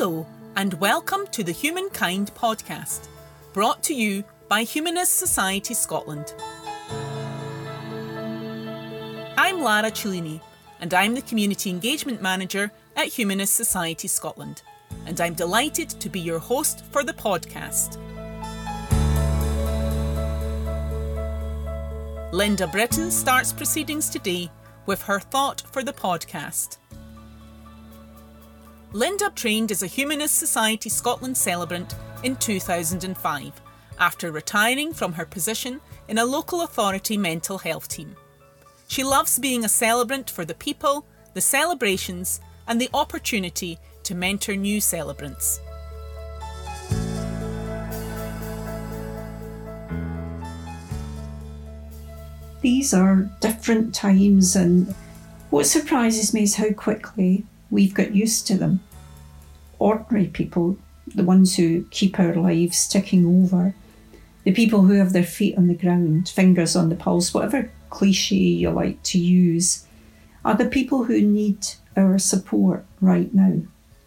Hello, and welcome to the Humankind podcast, brought to you by Humanist Society Scotland. I'm Lara Cellini, and I'm the Community Engagement Manager at Humanist Society Scotland, and I'm delighted to be your host for the podcast. Linda Britton starts proceedings today with her thought for the podcast. Linda trained as a Humanist Society Scotland celebrant in 2005 after retiring from her position in a local authority mental health team. She loves being a celebrant for the people, the celebrations, and the opportunity to mentor new celebrants. These are different times, and what surprises me is how quickly we've got used to them. Ordinary people, the ones who keep our lives ticking over, the people who have their feet on the ground, fingers on the pulse, whatever cliche you like to use, are the people who need our support right now.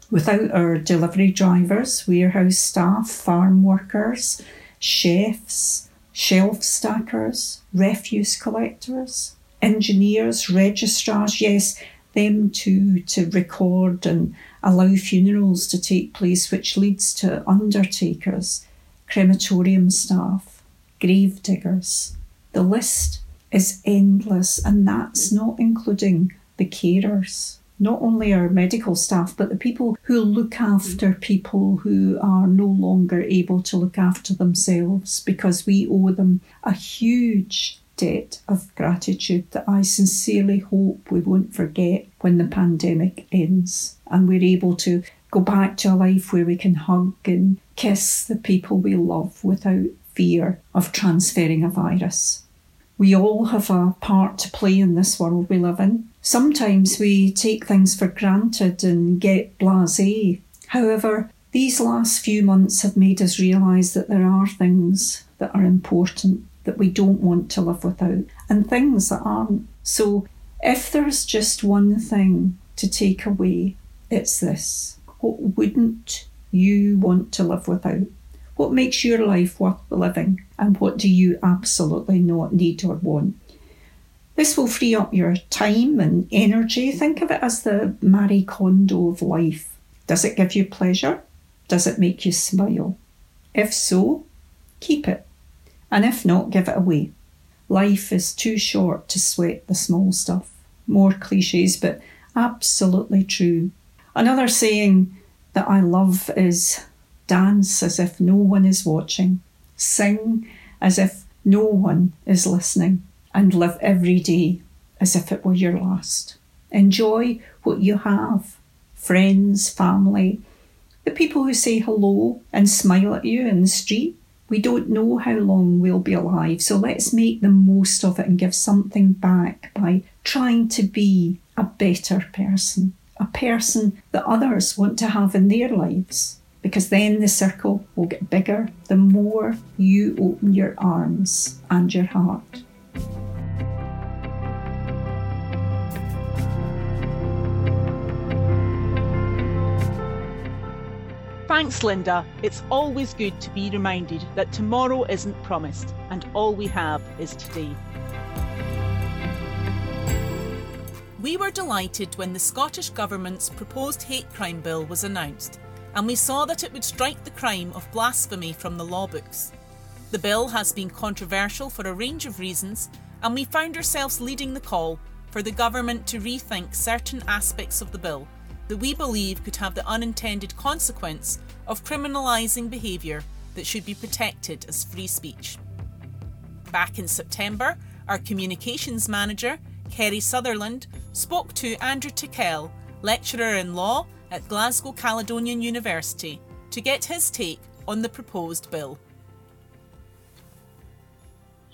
Without our delivery drivers, warehouse staff, farm workers, chefs, shelf stackers, refuse collectors, engineers, registrars, yes, them too to record and allow funerals to take place, which leads to undertakers, crematorium staff, grave diggers. The list is endless, and that's not including the carers. Not only our medical staff, but the people who look after people who are no longer able to look after themselves because we owe them a huge debt of gratitude that I sincerely hope we won't forget when the pandemic ends and we're able to go back to a life where we can hug and kiss the people we love without fear of transferring a virus. We all have a part to play in this world we live in. Sometimes we take things for granted and get blase. However, these last few months have made us realise that there are things that are important that we don't want to live without and things that aren't. So, if there's just one thing to take away, it's this. What wouldn't you want to live without? What makes your life worth living? And what do you absolutely not need or want? This will free up your time and energy. Think of it as the Marie Kondo of life. Does it give you pleasure? Does it make you smile? If so, keep it and if not, give it away. Life is too short to sweat the small stuff. More cliches, but absolutely true. Another saying that I love is dance as if no one is watching, sing as if no one is listening, and live every day as if it were your last. Enjoy what you have friends, family, the people who say hello and smile at you in the street, we don't know how long we'll be alive, so let's make the most of it and give something back by trying to be a better person, a person that others want to have in their lives. Because then the circle will get bigger the more you open your arms and your heart. Thanks, Linda. It's always good to be reminded that tomorrow isn't promised and all we have is today. We were delighted when the Scottish Government's proposed hate crime bill was announced, and we saw that it would strike the crime of blasphemy from the law books. The bill has been controversial for a range of reasons, and we found ourselves leading the call for the government to rethink certain aspects of the bill that we believe could have the unintended consequence of criminalising behaviour that should be protected as free speech. Back in September, our communications manager, Kerry Sutherland, spoke to Andrew Tickell, lecturer in law at Glasgow Caledonian University, to get his take on the proposed bill.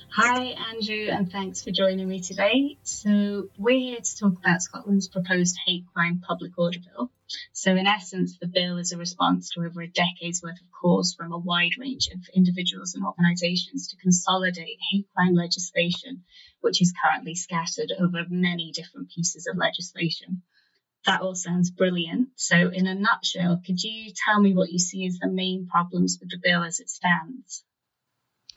Hi, Andrew, and thanks for joining me today. So, we're here to talk about Scotland's proposed hate crime public order bill. So, in essence, the bill is a response to over a decade's worth of calls from a wide range of individuals and organisations to consolidate hate crime legislation, which is currently scattered over many different pieces of legislation. That all sounds brilliant. So, in a nutshell, could you tell me what you see as the main problems with the bill as it stands?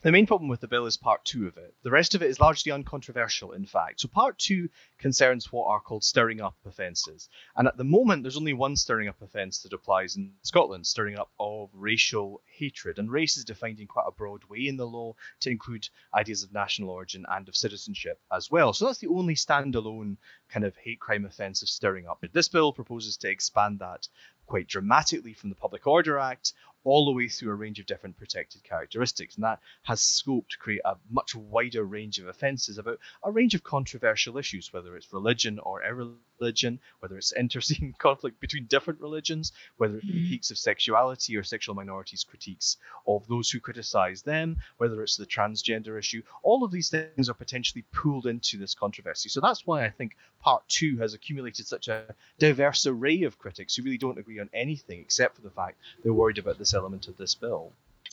The main problem with the bill is part two of it. The rest of it is largely uncontroversial, in fact. So, part two concerns what are called stirring up offences. And at the moment, there's only one stirring up offence that applies in Scotland stirring up of racial hatred. And race is defined in quite a broad way in the law to include ideas of national origin and of citizenship as well. So, that's the only standalone kind of hate crime offence of stirring up. This bill proposes to expand that quite dramatically from the Public Order Act all the way through a range of different protected characteristics. And that has scope to create a much wider range of offences about a range of controversial issues, whether it's religion or irreligion, whether it's intersecting conflict between different religions, whether it's mm-hmm. critiques of sexuality or sexual minorities, critiques of those who criticise them, whether it's the transgender issue. All of these things are potentially pooled into this controversy. So that's why I think part two has accumulated such a diverse array of critics who really don't agree on anything except for the fact they're worried about this element of this bill.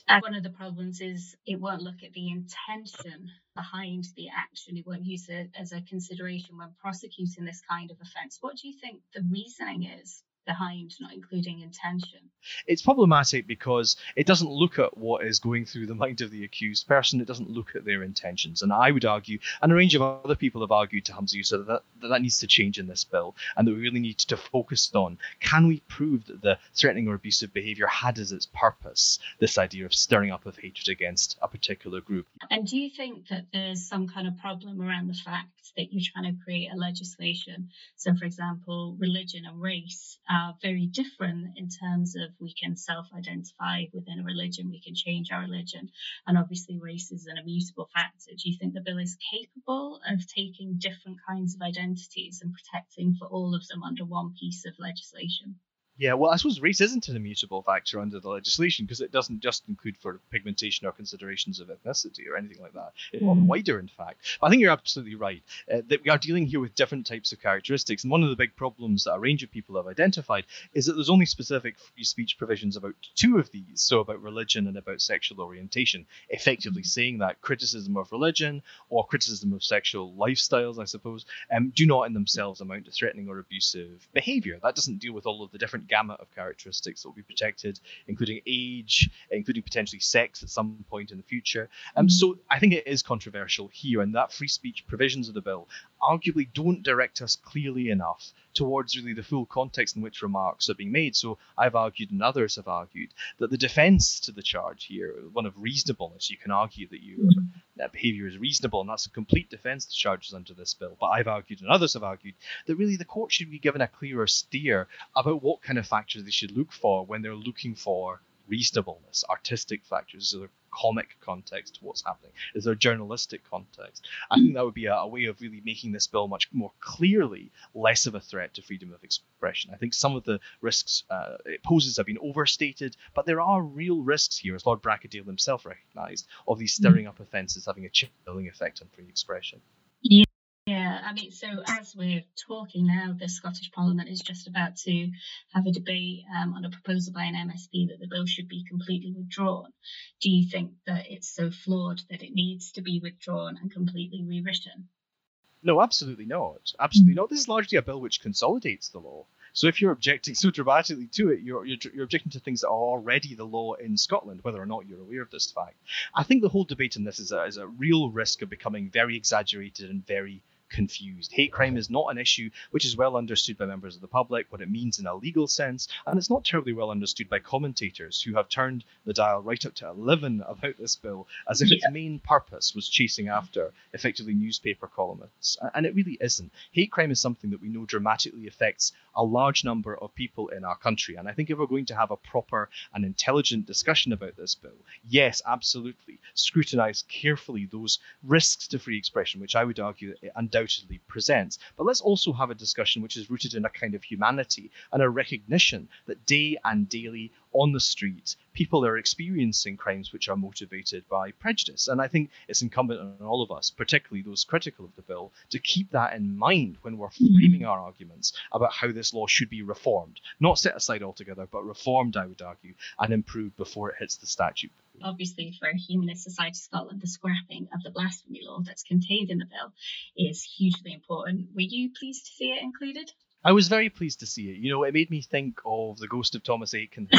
One of the problems is it won't look at the intention behind the action. It won't use it as a consideration when prosecuting this kind of offence. What do you think the reasoning is behind not including intention? It's problematic because it doesn't look at what is going through the mind of the accused person. It doesn't look at their intentions. And I would argue, and a range of other people have argued to Humza Yousaf that, that that needs to change in this bill and that we really need to focus on can we prove that the threatening or abusive behaviour had as its purpose this idea of stirring up of hatred against a particular group. And do you think that there's some kind of problem around the fact that you're trying to create a legislation? So, for example, religion and race are very different in terms of we can self identify within a religion, we can change our religion, and obviously race is an immutable factor. Do you think the bill is capable of taking different kinds of identities and protecting for all of them under one piece of legislation? Yeah, well, I suppose race isn't an immutable factor under the legislation because it doesn't just include for pigmentation or considerations of ethnicity or anything like that. It's mm. wider, in fact. But I think you're absolutely right uh, that we are dealing here with different types of characteristics. And one of the big problems that a range of people have identified is that there's only specific free speech provisions about two of these, so about religion and about sexual orientation, effectively saying that criticism of religion or criticism of sexual lifestyles, I suppose, um, do not in themselves amount to threatening or abusive behavior. That doesn't deal with all of the different gamut of characteristics that will be protected, including age, including potentially sex at some point in the future. Um, mm-hmm. so I think it is controversial here, and that free speech provisions of the bill arguably don't direct us clearly enough towards really the full context in which remarks are being made. So I've argued, and others have argued, that the defence to the charge here, one of reasonableness, you can argue that your mm-hmm. That behaviour is reasonable, and that's a complete defence to charges under this bill. But I've argued, and others have argued, that really the court should be given a clearer steer about what kind of factors they should look for when they're looking for reasonableness, artistic factors, comic context to what's happening? Is there a journalistic context? I think that would be a, a, way of really making this bill much more clearly less of a threat to freedom of expression. I think some of the risks uh, it poses have been overstated, but there are real risks here, as Lord Bracadale himself recognised, of these stirring up offences having a chilling effect on free expression. Yeah. Yeah, I mean, so as we're talking now, the Scottish Parliament is just about to have a debate um, on a proposal by an MSP that the bill should be completely withdrawn. Do you think that it's so flawed that it needs to be withdrawn and completely rewritten? No, absolutely not. Absolutely not. This is largely a bill which consolidates the law. So if you're objecting so dramatically to it, you're, you're, you're, objecting to things that are already the law in Scotland, whether or not you're aware of this fact. I think the whole debate on this is a, is a real risk of becoming very exaggerated and very confused. Hate crime is not an issue which is well understood by members of the public, what it means in a legal sense, and it's not terribly well understood by commentators who have turned the dial right up to 11 about this bill as if yeah. its main purpose was chasing after effectively newspaper columnists. And it really isn't. Hate crime is something that we know dramatically affects a large number of people in our country. And I think if we're going to have a proper and intelligent discussion about this bill, yes, absolutely, scrutinise carefully those risks to free expression, which I would argue it undoubtedly presents. But let's also have a discussion which is rooted in a kind of humanity and a recognition that day and daily on the street, people are experiencing crimes which are motivated by prejudice. And I think it's incumbent on all of us, particularly those critical of the bill, to keep that in mind when we're mm-hmm. framing our arguments about how this law should be reformed. Not set aside altogether, but reformed, I would argue, and improved before it hits the statute. Obviously, for Humanist Society Scotland, the scrapping of the blasphemy law that's contained in the bill is hugely important. Were you pleased to see it included? I was very pleased to see it. You know, it made me think of the ghost of Thomas Aitken,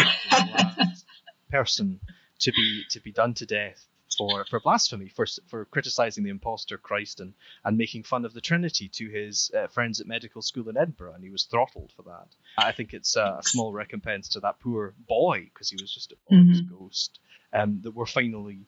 person to be to be done to death for, for blasphemy, for for criticizing the impostor Christ and, and making fun of the Trinity to his uh, friends at medical school in Edinburgh, and he was throttled for that. I think it's a small recompense to that poor boy because he was just a boy's mm-hmm. ghost. Um, that we're finally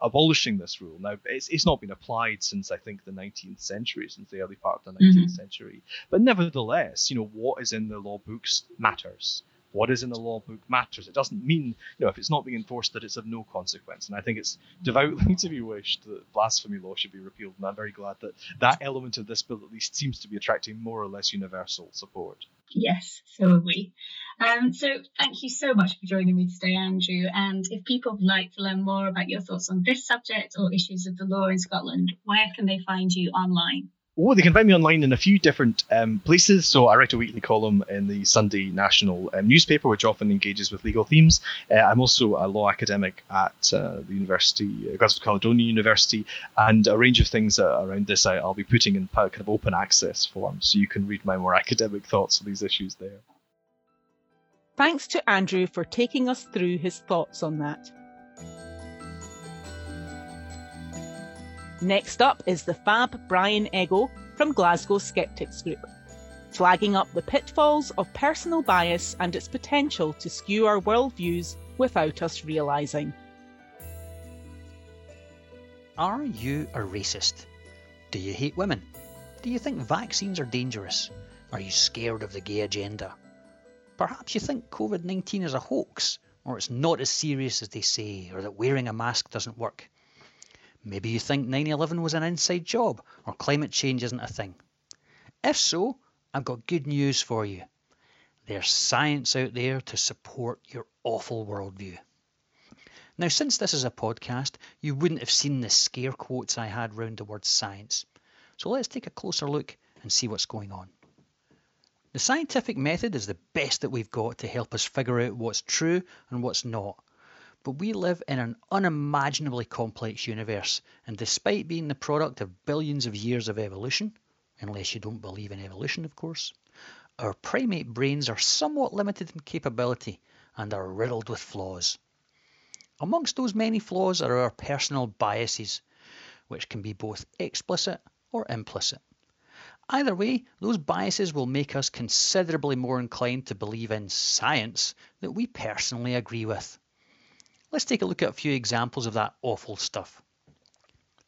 abolishing this rule. Now, it's, it's not been applied since I think the 19th century, since the early part of the 19th mm-hmm. century. But nevertheless, you know, what is in the law books matters what is in the law book matters. It doesn't mean, you know, if it's not being enforced, that it's of no consequence. And I think it's devoutly to be wished that blasphemy law should be repealed. And I'm very glad that that element of this bill at least seems to be attracting more or less universal support. Yes, so are we. Um, so thank you so much for joining me today, Andrew. And if people would like to learn more about your thoughts on this subject or issues of the law in Scotland, where can they find you online? Oh, they can find me online in a few different um, places. So I write a weekly column in the Sunday National um, newspaper, which often engages with legal themes. Uh, I'm also a law academic at uh, the University, uh, Glasgow Caledonian University, and a range of things uh, around this I, will be putting in kind of open access form, so you can read my more academic thoughts on these issues there. Thanks to Andrew for taking us through his thoughts on that. Next up is the fab Brian Ego from Glasgow Skeptics Group, flagging up the pitfalls of personal bias and its potential to skew our worldviews without us realising. Are you a racist? Do you hate women? Do you think vaccines are dangerous? Are you scared of the gay agenda? Perhaps you think COVID 19 is a hoax, or it's not as serious as they say, or that wearing a mask doesn't work. Maybe you think 9 11 was an inside job or climate change isn't a thing. If so, I've got good news for you. There's science out there to support your awful worldview. Now, since this is a podcast, you wouldn't have seen the scare quotes I had round the word science. So let's take a closer look and see what's going on. The scientific method is the best that we've got to help us figure out what's true and what's not, but we live in an unimaginably complex universe, and despite being the product of billions of years of evolution, unless you don't believe in evolution, of course, our primate brains are somewhat limited in capability and are riddled with flaws. Amongst those many flaws are our personal biases, which can be both explicit or implicit. Either way, those biases will make us considerably more inclined to believe in science that we personally agree with. Let's take a look at a few examples of that awful stuff.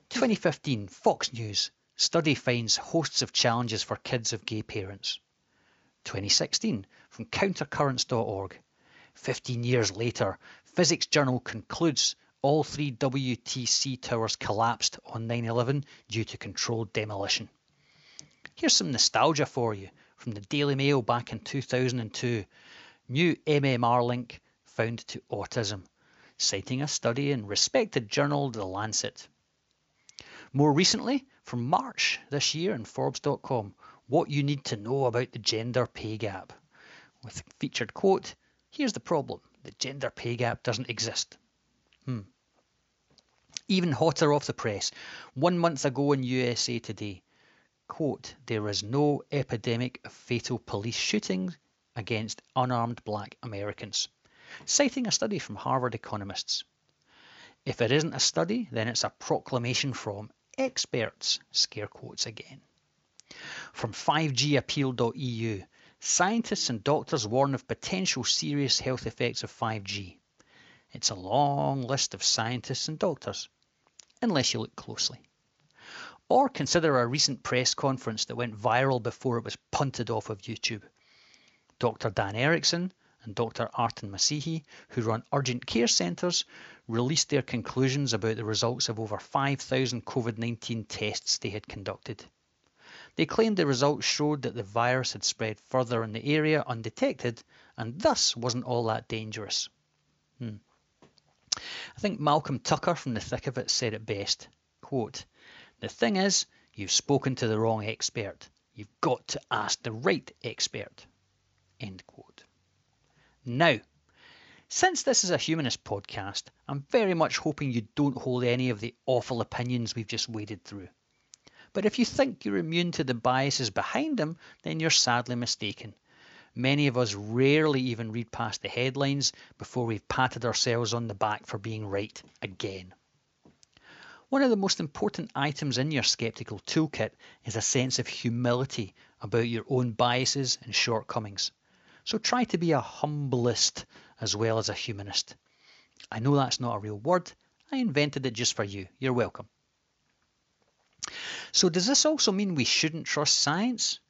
2015 Fox News study finds hosts of challenges for kids of gay parents. 2016 from countercurrents.org. 15 years later, Physics Journal concludes all three WTC towers collapsed on 9 11 due to controlled demolition. Here's some nostalgia for you from the Daily Mail back in 2002. New MMR link found to autism citing a study in respected journal The Lancet. More recently, from March this year in Forbes.com, what you need to know about the gender pay gap. With featured quote, here's the problem the gender pay gap doesn't exist. Hmm. Even hotter off the press, one month ago in USA Today, quote, there is no epidemic of fatal police shootings against unarmed black Americans citing a study from Harvard economists. If it isn't a study, then it's a proclamation from experts, scare quotes again. From 5gappeal.eu, scientists and doctors warn of potential serious health effects of 5G. It's a long list of scientists and doctors, unless you look closely. Or consider a recent press conference that went viral before it was punted off of YouTube. Dr. Dan Erickson, and Dr. Artin Massihi, who run urgent care centres, released their conclusions about the results of over 5,000 COVID 19 tests they had conducted. They claimed the results showed that the virus had spread further in the area undetected and thus wasn't all that dangerous. Hmm. I think Malcolm Tucker from The Thick of It said it best. Quote, the thing is, you've spoken to the wrong expert. You've got to ask the right expert. End quote. Now, since this is a humanist podcast, I'm very much hoping you don't hold any of the awful opinions we've just waded through. But if you think you're immune to the biases behind them, then you're sadly mistaken. Many of us rarely even read past the headlines before we've patted ourselves on the back for being right again. One of the most important items in your skeptical toolkit is a sense of humility about your own biases and shortcomings. So try to be a humblist as well as a humanist. I know that's not a real word, I invented it just for you. You're welcome. So, does this also mean we shouldn't trust science?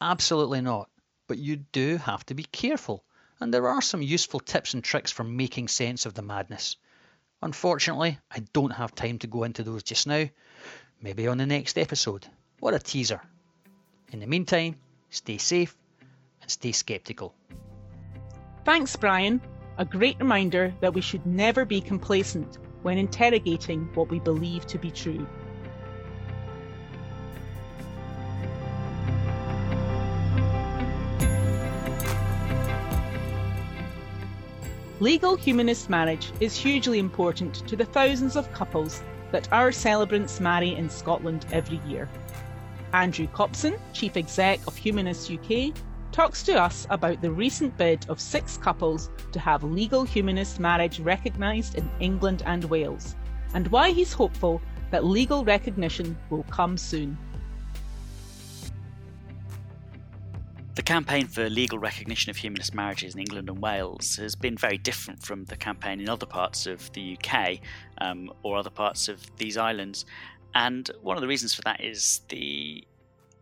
Absolutely not. But you do have to be careful, and there are some useful tips and tricks for making sense of the madness. Unfortunately, I don't have time to go into those just now. Maybe on the next episode. What a teaser. In the meantime, stay safe and stay skeptical. Thanks, Brian. A great reminder that we should never be complacent when interrogating what we believe to be true. Legal humanist marriage is hugely important to the thousands of couples that our celebrants marry in Scotland every year. Andrew Copson, Chief Exec of Humanist UK, talks to us about the recent bid of six couples to have legal humanist marriage recognised in England and Wales, and why he's hopeful that legal recognition will come soon. The campaign for legal recognition of humanist marriages in England and Wales has been very different from the campaign in other parts of the UK um, or other parts of these islands. And one of the reasons for that is the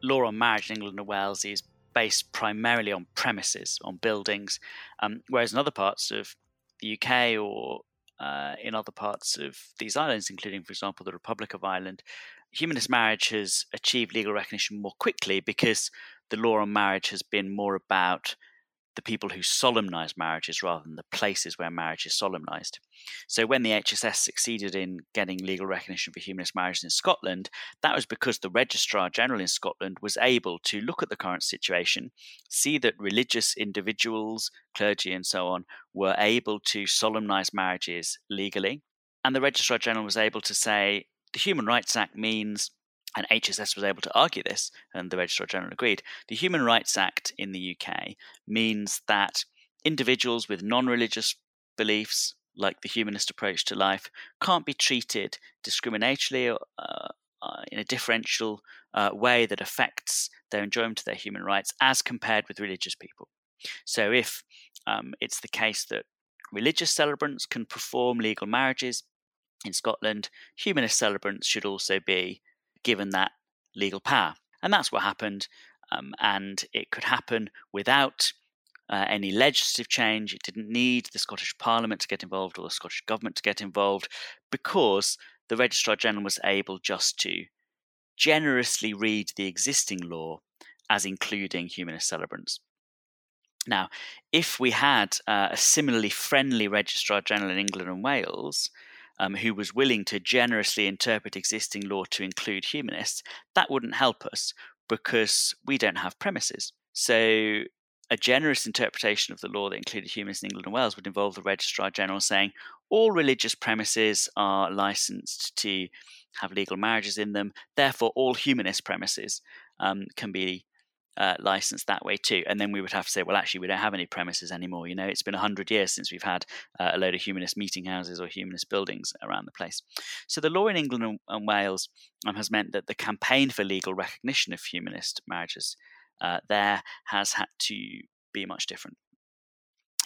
law on marriage in England and Wales is based primarily on premises, on buildings, um, whereas in other parts of the UK or uh, in other parts of these islands, including, for example, the Republic of Ireland, humanist marriage has achieved legal recognition more quickly because the law on marriage has been more about the people who solemnize marriages rather than the places where marriage is solemnized. So, when the HSS succeeded in getting legal recognition for humanist marriages in Scotland, that was because the Registrar General in Scotland was able to look at the current situation, see that religious individuals, clergy, and so on were able to solemnize marriages legally. And the Registrar General was able to say the Human Rights Act means and HSS was able to argue this, and the Registrar General agreed. The Human Rights Act in the UK means that individuals with non religious beliefs, like the humanist approach to life, can't be treated discriminatorily uh, uh, in a differential uh, way that affects their enjoyment of their human rights as compared with religious people. So, if um, it's the case that religious celebrants can perform legal marriages in Scotland, humanist celebrants should also be given that legal power. And that's what happened. Um, and it could happen without uh, any legislative change. It didn't need the Scottish Parliament to get involved or the Scottish Government to get involved because the Registrar General was able just to generously read the existing law as including humanist celebrants. Now, if we had uh, a similarly friendly Registrar General in England and Wales, um, who was willing to generously interpret existing law to include humanists, that wouldn't help us because we don't have premises. So, a generous interpretation of the law that included humanists in England and Wales would involve the Registrar General saying all religious premises are licensed to have legal marriages in them, therefore, all humanist premises um, can be uh, licensed that way too. And then we would have to say, well, actually, we don't have any premises anymore. You know, it's been 100 years since we've had uh, a load of humanist meeting houses or humanist buildings around the place. So the law in England and, and Wales um, has meant that the campaign for legal recognition of humanist marriages uh, there has had to be much different.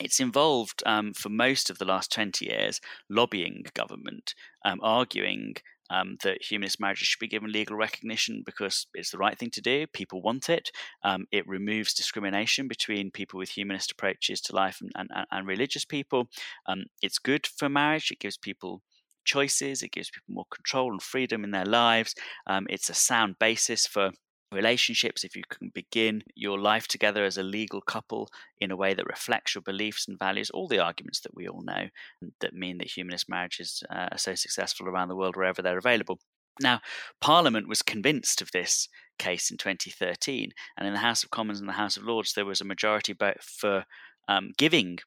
It's involved um, for most of the last 20 years lobbying government, um, arguing um, that humanist marriages should be given legal recognition because it's the right thing to do. People want it. Um, it removes discrimination between people with humanist approaches to life and, and, and religious people. Um, it's good for marriage. It gives people choices. It gives people more control and freedom in their lives. Um, it's a sound basis for relationships, if you can begin your life together as a legal couple in a way that reflects your beliefs and values, all the arguments that we all know that mean that humanist marriages uh, are so successful around the world wherever they're available. Now, Parliament was convinced of this case in 2013, and in the House of Commons and the House of Lords, there was a majority vote for um, giving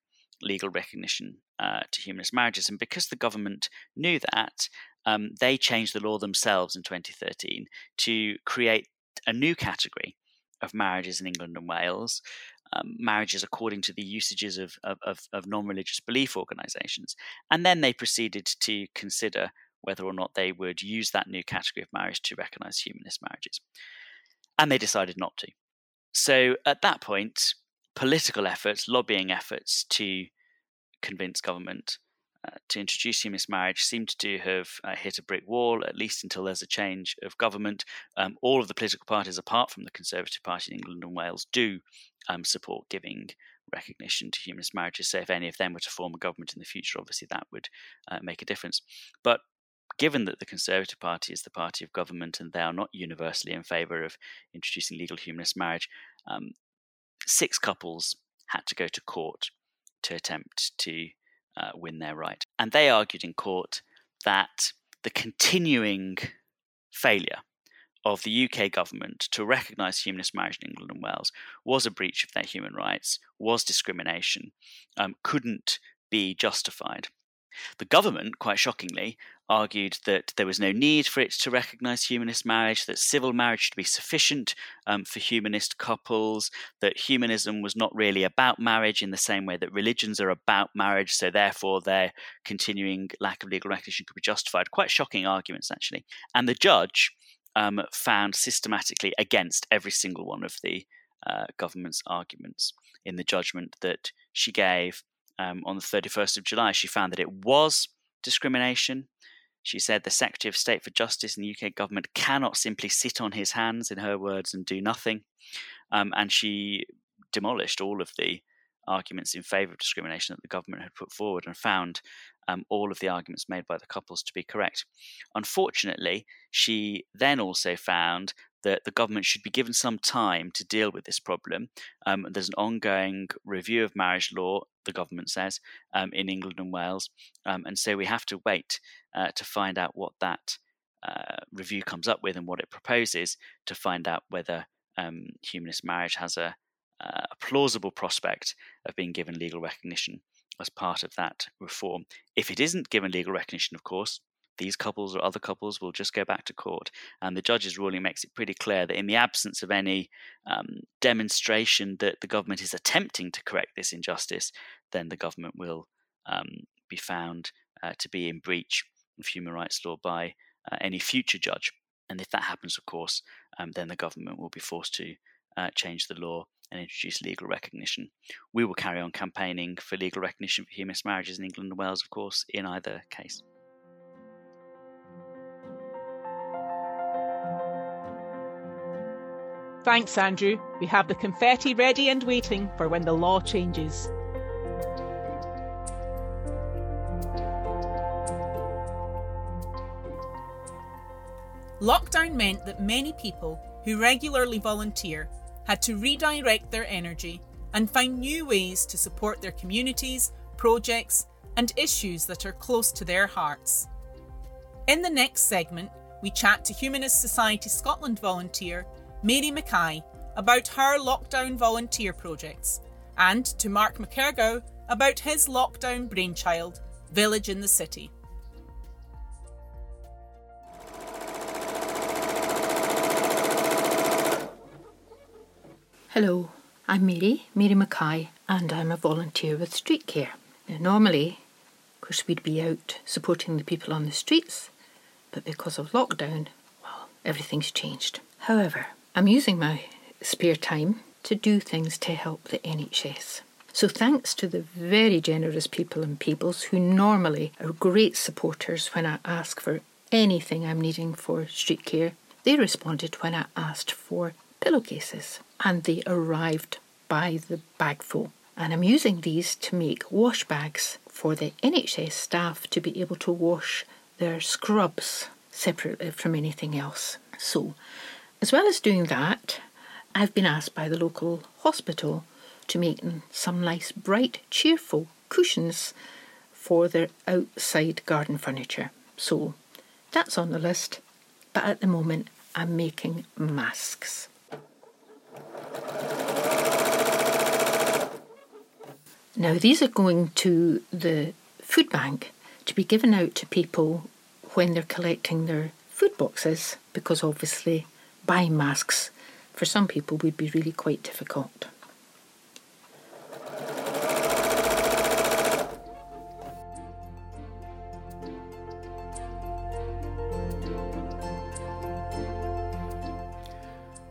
legal recognition uh, to humanist marriages. And because the government knew that, um, they changed the law themselves in 2013 to create a new category of marriages in England and Wales, um, marriages according to the usages of, of, of non religious belief organisations. And then they proceeded to consider whether or not they would use that new category of marriage to recognise humanist marriages. And they decided not to. So at that point, political efforts, lobbying efforts to convince government uh, to introduce humanist marriage seem to have uh, hit a brick wall, at least until there's a change of government. Um, all of the political parties, apart from the Conservative Party in England and Wales, do um, support giving recognition to humanist marriages. So, if any of them were to form a government in the future, obviously that would uh, make a difference. But given that the Conservative Party is the party of government and they are not universally in favour of introducing legal humanist marriage, um, six couples had to go to court to attempt to uh, win their right. And they argued in court that the continuing failure of the UK government to recognise humanist marriage in England and Wales was a breach of their human rights, was discrimination, um, couldn't be justified. The government, quite shockingly, argued that there was no need for it to recognise humanist marriage, that civil marriage should be sufficient um, for humanist couples, that humanism was not really about marriage in the same way that religions are about marriage, so therefore their continuing lack of legal recognition could be justified. Quite shocking arguments, actually. And the judge um, found systematically against every single one of the uh, government's arguments in the judgment that she gave um, on the 31st of July. She found that it was discrimination. She said the Secretary of State for Justice in the UK government cannot simply sit on his hands, in her words, and do nothing. Um, and she demolished all of the arguments in favour of discrimination that the government had put forward and found um, all of the arguments made by the couples to be correct. Unfortunately, she then also found that the government should be given some time to deal with this problem. Um, there's an ongoing review of marriage law, the government says, um, in England and Wales. Um, and so we have to wait uh, to find out what that uh, review comes up with and what it proposes to find out whether um, humanist marriage has a, uh, a plausible prospect of being given legal recognition as part of that reform. If it isn't given legal recognition, of course, these couples or other couples will just go back to court. And the judge's ruling makes it pretty clear that in the absence of any um, demonstration that the government is attempting to correct this injustice, then the government will um, be found uh, to be in breach of human rights law by uh, any future judge. And if that happens, of course, um, then the government will be forced to uh, change the law and introduce legal recognition. We will carry on campaigning for legal recognition for humanist marriages in England and Wales, of course, in either case. Thanks, Andrew. We have the confetti ready and waiting for when the law changes. Lockdown meant that many people who regularly volunteer had to redirect their energy and find new ways to support their communities, projects, and issues that are close to their hearts. In the next segment, we chat to Humanist Society Scotland volunteer Mary Mackay about her lockdown volunteer projects, and to Mark McKergow about his lockdown brainchild, Village in the City. Hello, I'm Mary, Mary Mackay, and I'm a volunteer with Street Care. Now, normally, of course, we'd be out supporting the people on the streets, but because of lockdown, well, everything's changed. However, I'm using my spare time to do things to help the NHS. So, thanks to the very generous people in Peebles who normally are great supporters when I ask for anything I'm needing for street care, they responded when I asked for pillowcases and they arrived by the bagful. And I'm using these to make wash bags for the NHS staff to be able to wash their scrubs separately from anything else. So, as well as doing that, I've been asked by the local hospital to make some nice, bright, cheerful cushions for their outside garden furniture. So that's on the list, but at the moment I'm making masks. Now, these are going to the food bank to be given out to people when they're collecting their food boxes because obviously buying masks for some people would be really quite difficult.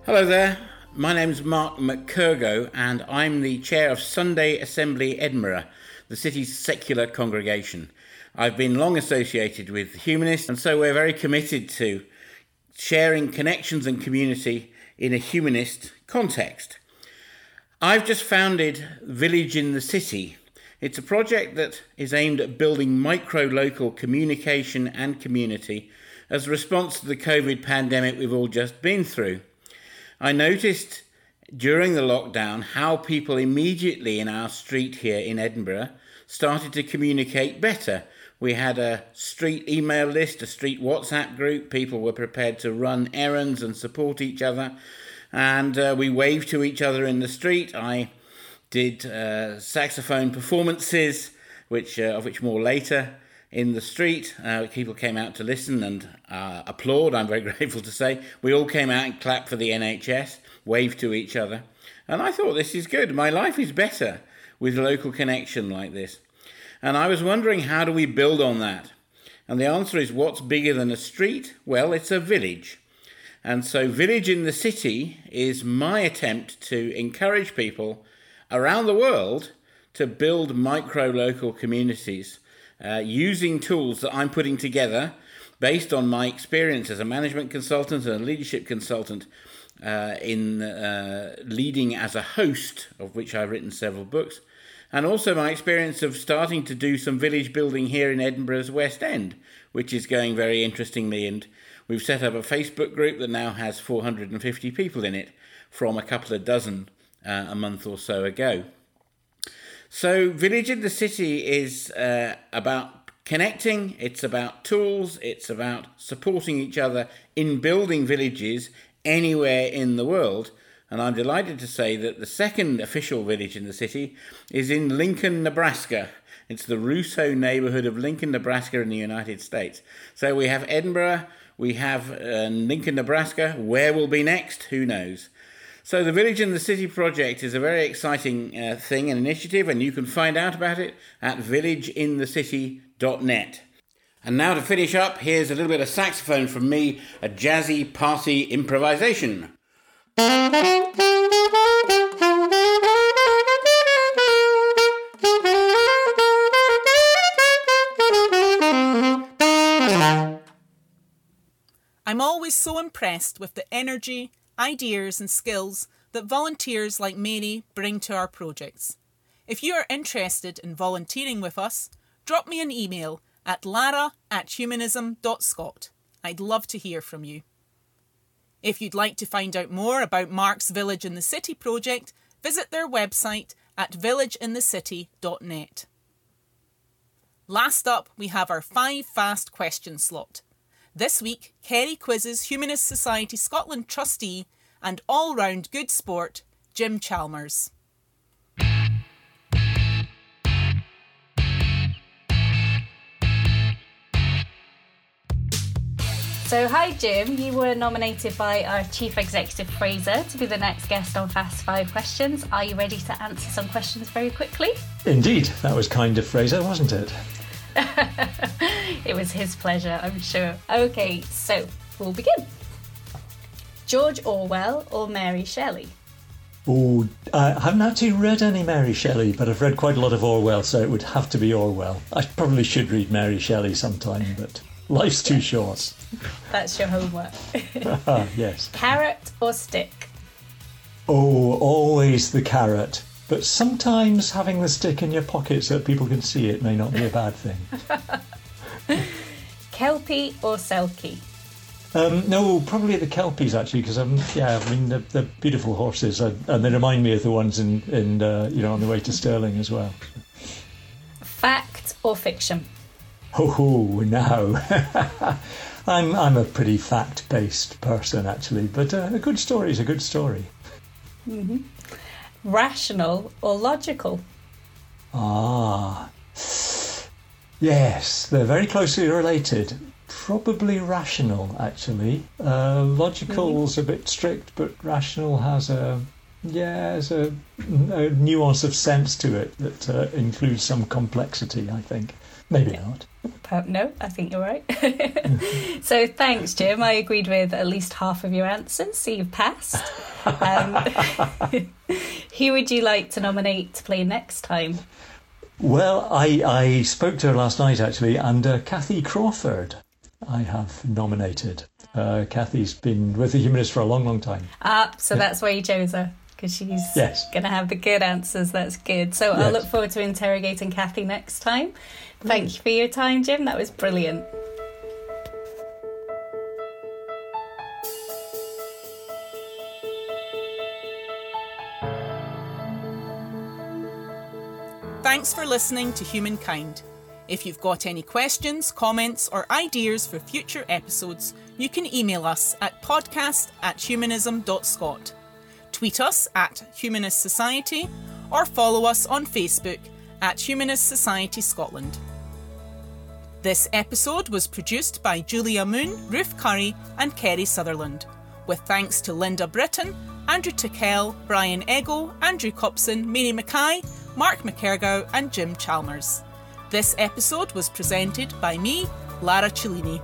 Hello there, my name's Mark McKergow, and I'm the chair of Sunday Assembly Edinburgh, the city's secular congregation. I've been long associated with Humanists, and so we're very committed to sharing connections and community in a humanist context. I've just founded Village in the City. It's a project that is aimed at building micro local communication and community as a response to the COVID pandemic we've all just been through. I noticed during the lockdown how people immediately in our street here in Edinburgh started to communicate better. We had a street email list, a street WhatsApp group. People were prepared to run errands and support each other. And uh, we waved to each other in the street. I did uh, saxophone performances, which uh, of which more later in the street. Uh, people came out to listen and uh, applaud, I'm very grateful to say. We all came out and clapped for the NHS, waved to each other. And I thought, this is good. My life is better with local connection like this. And I was wondering, how do we build on that? And the answer is, what's bigger than a street? Well, it's a village. And so, Village in the City is my attempt to encourage people around the world to build micro local communities uh, using tools that I'm putting together based on my experience as a management consultant and a leadership consultant uh, in uh, leading as a host, of which I've written several books, and also my experience of starting to do some village building here in Edinburgh's West End, which is going very interestingly. And we've set up a Facebook group that now has 450 people in it from a couple of dozen uh, a month or so ago. So, Village in the City is uh, about connecting, it's about tools, it's about supporting each other in building villages anywhere in the world. And I'm delighted to say that the second official village in the city is in Lincoln, Nebraska. It's the Russo neighborhood of Lincoln, Nebraska in the United States. So we have Edinburgh, we have uh, Lincoln, Nebraska. Where will be next? Who knows? So, the Village in the City project is a very exciting uh, thing, an initiative, and you can find out about it at villageinthecity.net. And now to finish up, here's a little bit of saxophone from me, a jazzy party improvisation. I'm always so impressed with the energy, ideas, and skills that volunteers like Mary bring to our projects. If you are interested in volunteering with us, drop me an email at lara at humanism.scot. I'd love to hear from you. If you'd like to find out more about Mark's Village in the City project, visit their website at villageinthecity.net. Last up, we have our five fast question slot. This week, Kerry quizzes Humanist Society Scotland trustee and all round good sport, Jim Chalmers. So, hi Jim, you were nominated by our Chief Executive Fraser to be the next guest on Fast Five Questions. Are you ready to answer some questions very quickly? Indeed, that was kind of Fraser, wasn't it? it was his pleasure, I'm sure. Okay, so we'll begin. George Orwell or Mary Shelley? Oh, I haven't actually read any Mary Shelley, but I've read quite a lot of Orwell, so it would have to be Orwell. I probably should read Mary Shelley sometime, but life's too short. That's your homework. Ah, yes. Carrot or stick? Oh, always the carrot. But sometimes having the stick in your pocket so that people can see it may not be a bad thing. Kelpie or Selkie? Um, no, probably the Kelpies actually, because um, yeah, I mean they're, they're beautiful horses, and, and they remind me of the ones in in uh, you know on the way to Stirling as well. Fact or fiction? Oh, now. I'm I'm a pretty fact-based person actually, but uh, a good story is a good story. Mm-hmm. Rational or logical? Ah. Yes, they're very closely related. Probably rational, actually. Uh, logical's a bit strict, but rational has a yeah, has a, a nuance of sense to it that uh, includes some complexity. I think. Maybe not. No, I think you're right. so thanks, Jim. I agreed with at least half of your answers, so you've passed. Um, who would you like to nominate to play next time? Well, I, I spoke to her last night actually, and uh, Kathy Crawford I have nominated. Uh, Kathy's been with the Humanist for a long, long time. Ah, so yeah. that's why you chose her because she's yes. going to have the good answers. That's good. So yes. I'll look forward to interrogating Kathy next time. Thank you for your time, Jim. That was brilliant. Thanks for listening to Humankind. If you've got any questions, comments, or ideas for future episodes, you can email us at podcast at humanism.scot, tweet us at Humanist Society, or follow us on Facebook at Humanist Society Scotland. This episode was produced by Julia Moon, Ruth Curry, and Kerry Sutherland, with thanks to Linda Britton, Andrew Tickell, Brian Ego, Andrew Copson, Mary Mackay, Mark McKergow, and Jim Chalmers. This episode was presented by me, Lara Cellini.